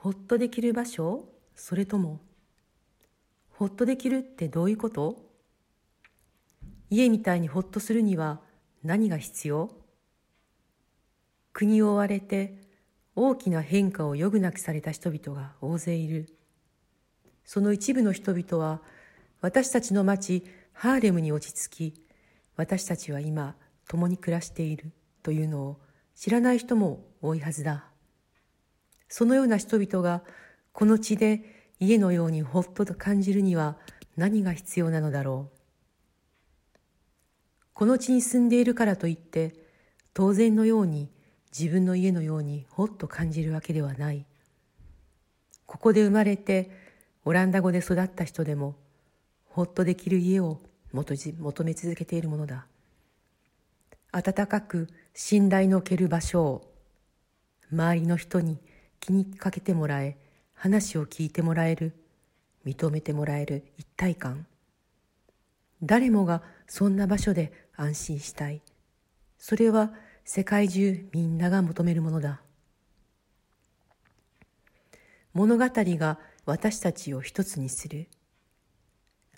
ほっとできる場所？それともほっとできるってどういうこと？家みたいにほっとするには何が必要？国を追われて大きな変化を余儀なくされた人々が大勢いる。その一部の人々は私たちの町ハーレムに落ち着き、私たちは今共に暮らしているというのを知らない人も多いはずだ。そのような人々がこの地で家のようにほっとと感じるには何が必要なのだろう。この地に住んでいるからといって当然のように自分の家のようにほっと感じるわけではない。ここで生まれてオランダ語で育った人でもほっとできる家を求め続けているものだ。温かく信頼のおける場所を周りの人に気にかけてもらえ話を聞いてもらえる認めてもらえる一体感。誰もがそんな場所で安心したい。それは世界中みんなが求めるものだ。物語が私たちを一つにする。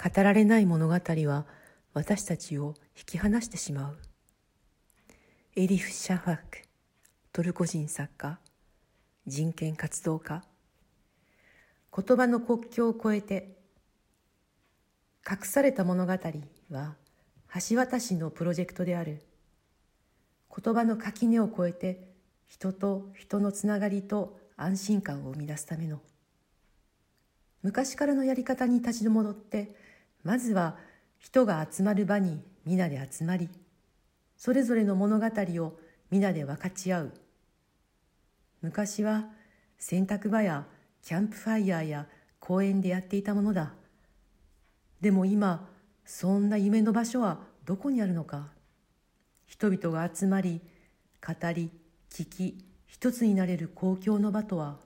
語られない物語は私たちを引き離してしまう。エリフ・シャファクトルコ人作家。人権活動家。言葉の国境を越えて隠された物語は橋渡しのプロジェクトである。言葉の垣根を越えて人と人のつながりと安心感を生み出すための。昔からのやり方に立ち戻ってまずは人が集まる場に皆で集まりそれぞれの物語を皆で分かち合う。昔は洗濯場やキャンプファイヤーや公園でやっていたものだ。でも今そんな夢の場所はどこにあるのか。人々が集まり語り聞き一つになれる公共の場とは。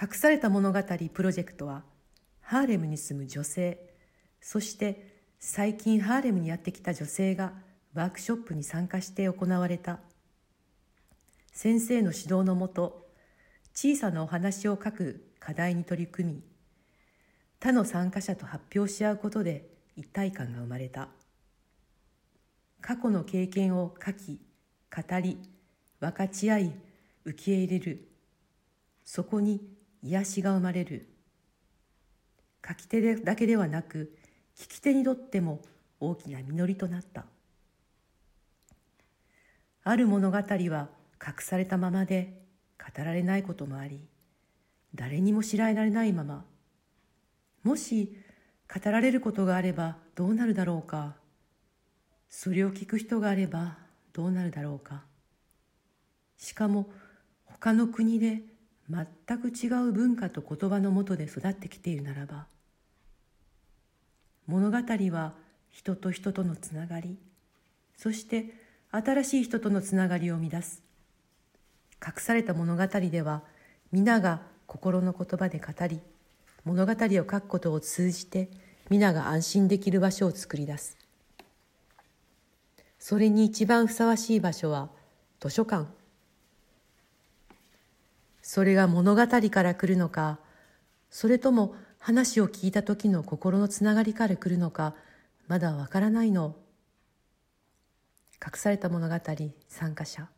隠された物語プロジェクトはハーレムに住む女性そして最近ハーレムにやってきた女性がワークショップに参加して行われた。先生の指導のもと小さなお話を書く課題に取り組み他の参加者と発表し合うことで一体感が生まれた。過去の経験を書き語り分かち合い受け入れる。そこに癒しが生まれる。書き手だけではなく聞き手にとっても大きな実りとなった。ある物語は隠されたままで語られないこともあり誰にも知られないままもし語られることがあればどうなるだろうかそれを聞く人があればどうなるだろうか。しかも他の国で全く違う文化と言葉のもとで育ってきているならば物語は人と人とのつながりそして新しい人とのつながりを生み出す。隠された物語では皆が心の言葉で語り物語を書くことを通じて皆が安心できる場所を作り出す。それに一番ふさわしい場所は図書館。それが物語から来るのかそれとも話を聞いた時の心のつながりから来るのかまだわからないの。隠された物語参加者。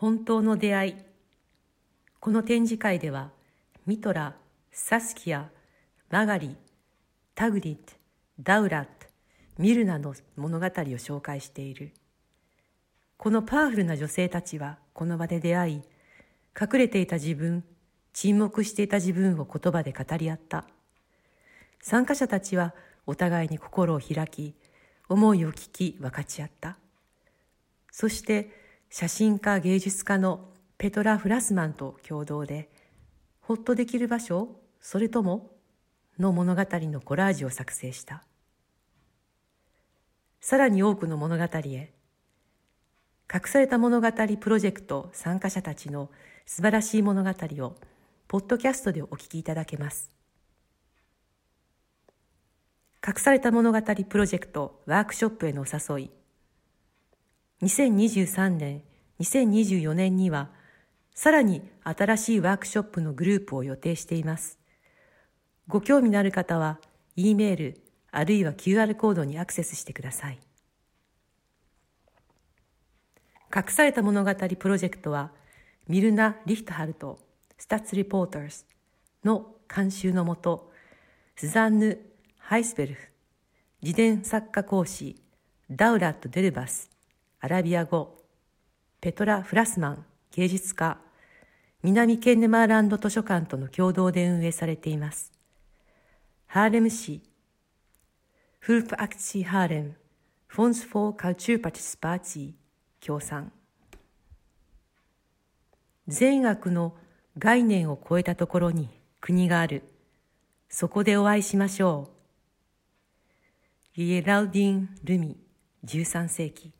本当の出会いこの展示会ではミトラサスキアマガリタグリットダウラットミルナの物語を紹介している。このパワフルな女性たちはこの場で出会い、隠れていた自分、沈黙していた自分を言葉で語り合った。参加者たちはお互いに心を開き、思いを聞き分かち合った。そして写真家芸術家のペトラ・フラスマンと共同で、ほっとできる場所それともの物語のコラージュを作成した。さらに多くの物語へ隠された物語プロジェクト参加者たちの素晴らしい物語をポッドキャストでお聞きいただけます隠された物語プロジェクトワークショップへのお誘い2023年2024年にはさらに新しいワークショップのグループを予定しています。ご興味のある方は、E メールあるいは QR コードにアクセスしてください。隠された物語プロジェクトは、ミルナ・リヒトハルト、スタッツ・リポーターズの監修のもと、スザンヌ・ハイスベルフ、自伝作家講師、ダウラット・デルバス、アラビア語、ペトラ・フラスマン、芸術家、南ケンネマーランド図書館との共同で運営されています。ハーレム市、フルプアクチーハーレム、フォンスフォーカルチューパティスパーチー、協賛。善悪の概念を超えたところに国がある。そこでお会いしましょう。リエ・ラウディン・ルミ、13世紀。